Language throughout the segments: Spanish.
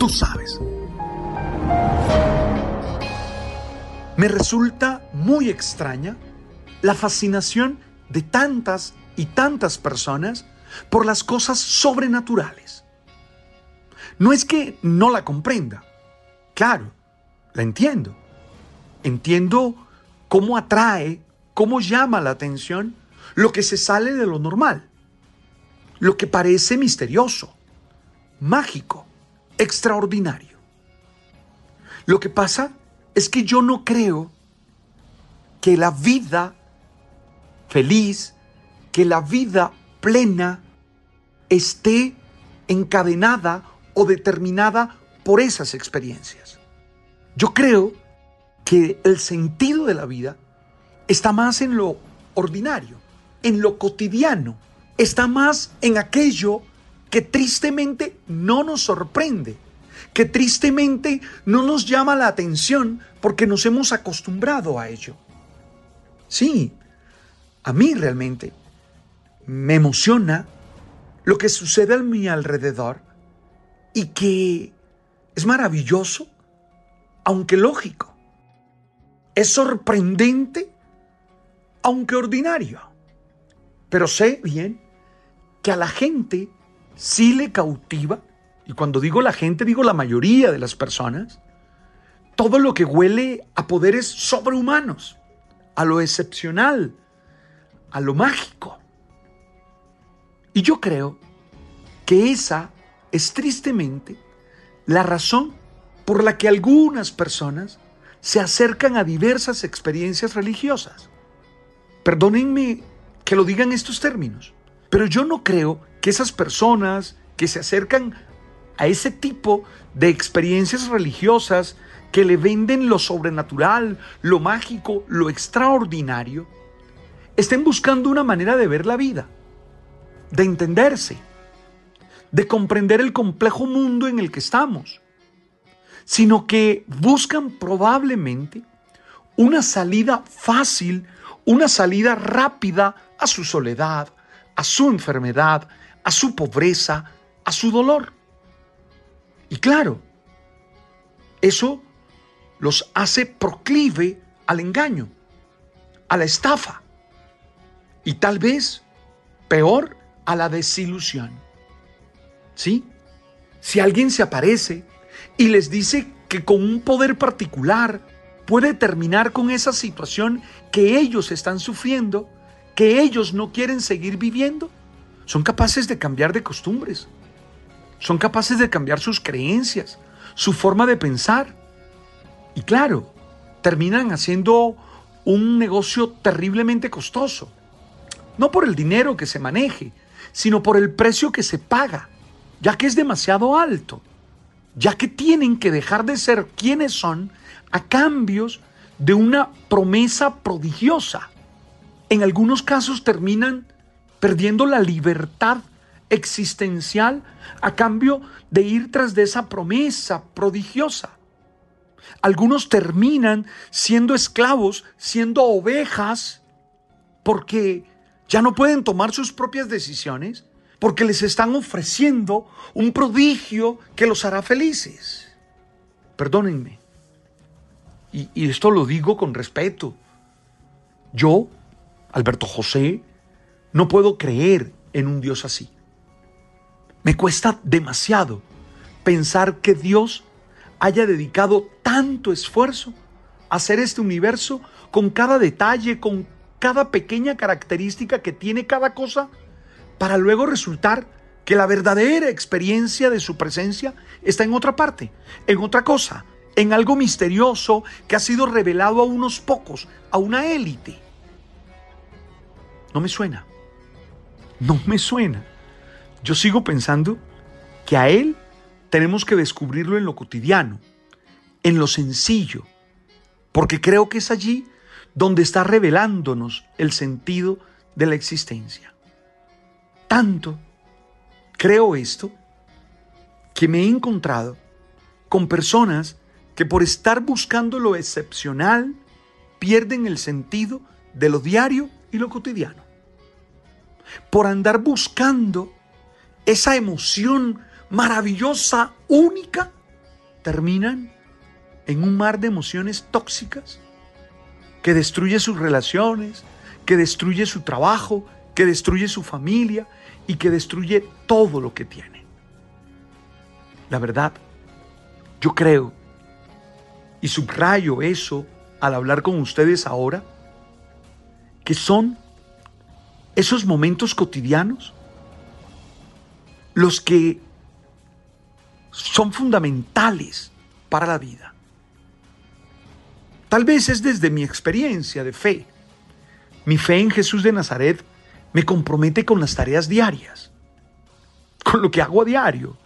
Tú sabes. Me resulta muy extraña la fascinación de tantas y tantas personas por las cosas sobrenaturales. No es que no la comprenda, claro, la entiendo. Entiendo cómo atrae, cómo llama la atención lo que se sale de lo normal, lo que parece misterioso, mágico, extraordinario. Lo que pasa es que yo no creo que la vida feliz, que la vida plena esté encadenada o determinada por esas experiencias. Yo creo que el sentido de la vida está más en lo ordinario, en lo cotidiano, está más en aquello que tristemente no nos sorprende, que tristemente no nos llama la atención porque nos hemos acostumbrado a ello. Sí, a mí realmente me emociona lo que sucede a mi alrededor y que es maravilloso, aunque lógico. Es sorprendente, aunque ordinario. Pero sé bien que a la gente sí le cautiva, y cuando digo la gente digo la mayoría de las personas, todo lo que huele a poderes sobrehumanos, a lo excepcional, a lo mágico. Y yo creo que esa es tristemente la razón por la que algunas personas se acercan a diversas experiencias religiosas. Perdónenme que lo digan estos términos, pero yo no creo que esas personas que se acercan a ese tipo de experiencias religiosas que le venden lo sobrenatural, lo mágico, lo extraordinario, estén buscando una manera de ver la vida, de entenderse, de comprender el complejo mundo en el que estamos, sino que buscan probablemente una salida fácil, una salida rápida a su soledad, a su enfermedad, a su pobreza, a su dolor. Y claro, eso los hace proclive al engaño, a la estafa y tal vez, peor, a la desilusión. ¿Sí? Si alguien se aparece y les dice que con un poder particular puede terminar con esa situación que ellos están sufriendo, que ellos no quieren seguir viviendo, son capaces de cambiar de costumbres, son capaces de cambiar sus creencias, su forma de pensar. Y claro, terminan haciendo un negocio terriblemente costoso no por el dinero que se maneje, sino por el precio que se paga, ya que es demasiado alto, ya que tienen que dejar de ser quienes son a cambios de una promesa prodigiosa. En algunos casos terminan perdiendo la libertad existencial a cambio de ir tras de esa promesa prodigiosa. Algunos terminan siendo esclavos, siendo ovejas, porque ya no pueden tomar sus propias decisiones porque les están ofreciendo un prodigio que los hará felices. Perdónenme. Y, esto lo digo con respeto. Yo, Alberto José, no puedo creer en un Dios así. Me cuesta demasiado pensar que Dios haya dedicado tanto esfuerzo a hacer este universo con cada detalle, con cada pequeña característica que tiene cada cosa, para luego resultar que la verdadera experiencia de su presencia está en otra parte, en otra cosa, en algo misterioso que ha sido revelado a unos pocos, a una élite. No me suena. No me suena. Yo sigo pensando que a Él tenemos que descubrirlo en lo cotidiano, en lo sencillo, porque creo que es allí donde está revelándonos el sentido de la existencia. Tanto creo esto que me he encontrado con personas que por estar buscando lo excepcional pierden el sentido de lo diario y lo cotidiano. Por andar buscando esa emoción maravillosa, única, terminan en un mar de emociones tóxicas que destruye sus relaciones, que destruye su trabajo, que destruye su familia y que destruye todo lo que tiene. La verdad, yo creo, y subrayo eso al hablar con ustedes ahora, que son esos momentos cotidianos los que son fundamentales para la vida. Tal vez es desde mi experiencia de fe. Mi fe en Jesús de Nazaret me compromete con las tareas diarias, con lo que hago a diario,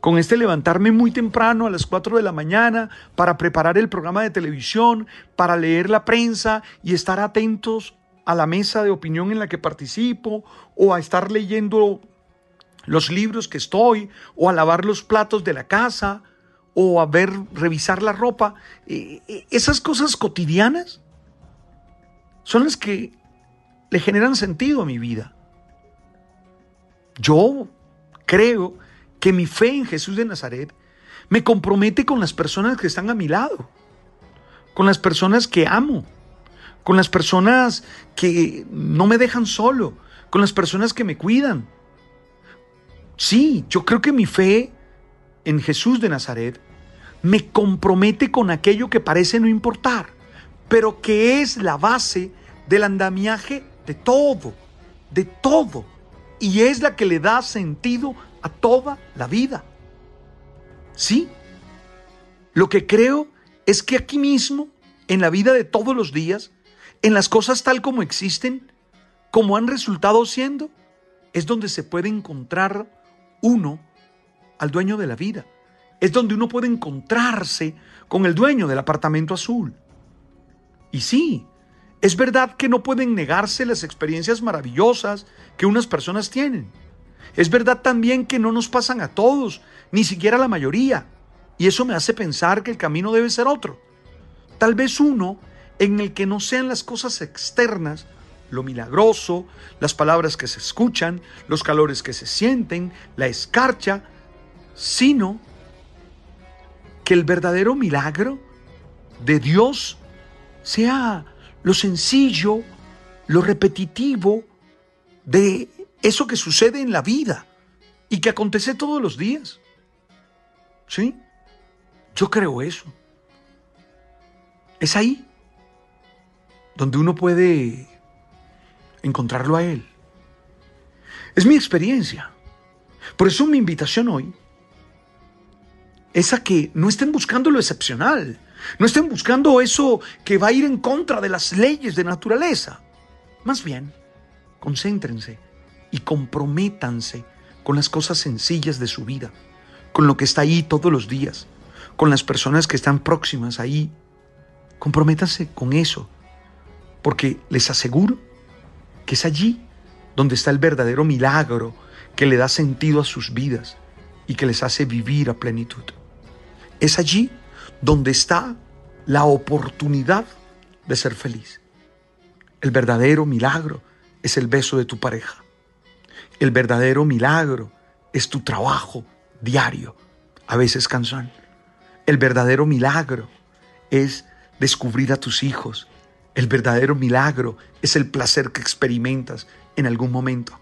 con este levantarme muy temprano a las 4 de la mañana para preparar el programa de televisión, para leer la prensa y estar atentos a la mesa de opinión en la que participo o a estar leyendo los libros que estoy, o a lavar los platos de la casa, o a ver, revisar la ropa. Eh, eh, esas cosas cotidianas son las que le generan sentido a mi vida. Yo creo que mi fe en Jesús de Nazaret me compromete con las personas que están a mi lado, con las personas que amo, con las personas que no me dejan solo, con las personas que me cuidan, Sí, yo creo que mi fe en Jesús de Nazaret me compromete con aquello que parece no importar, pero que es la base del andamiaje de todo, de todo, y es la que le da sentido a toda la vida. Sí, lo que creo es que aquí mismo, en la vida de todos los días, en las cosas tal como existen, como han resultado siendo, es donde se puede encontrar uno al dueño de la vida. Es donde uno puede encontrarse con el dueño del apartamento azul. Y sí, es verdad que no pueden negarse las experiencias maravillosas que unas personas tienen. Es verdad también que no nos pasan a todos, ni siquiera a la mayoría. Y eso me hace pensar que el camino debe ser otro. Tal vez uno en el que no sean las cosas externas lo milagroso, las palabras que se escuchan, los calores que se sienten, la escarcha, sino que el verdadero milagro de Dios sea lo sencillo, lo repetitivo de eso que sucede en la vida y que acontece todos los días. ¿Sí? Yo creo eso. Es ahí donde uno puede encontrarlo a Él. Es mi experiencia. Por eso mi invitación hoy es a que no estén buscando lo excepcional, no estén buscando eso que va a ir en contra de las leyes de naturaleza. Más bien, concéntrense y comprométanse con las cosas sencillas de su vida, con lo que está ahí todos los días, con las personas que están próximas ahí. Comprométanse con eso, porque les aseguro que es allí donde está el verdadero milagro que le da sentido a sus vidas y que les hace vivir a plenitud. Es allí donde está la oportunidad de ser feliz. El verdadero milagro es el beso de tu pareja. El verdadero milagro es tu trabajo diario, a veces cansón. El verdadero milagro es descubrir a tus hijos, el verdadero milagro es el placer que experimentas en algún momento.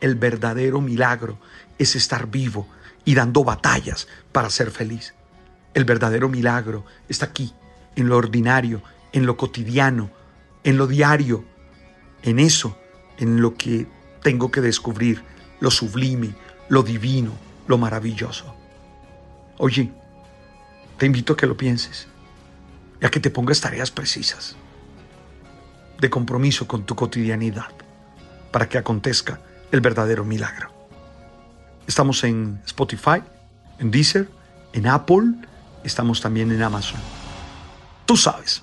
El verdadero milagro es estar vivo y dando batallas para ser feliz. El verdadero milagro está aquí, en lo ordinario, en lo cotidiano, en lo diario, en eso, en lo que tengo que descubrir, lo sublime, lo divino, lo maravilloso. Oye, te invito a que lo pienses y a que te pongas tareas precisas de compromiso con tu cotidianidad para que acontezca el verdadero milagro. Estamos en Spotify, en Deezer, en Apple, estamos también en Amazon. Tú sabes.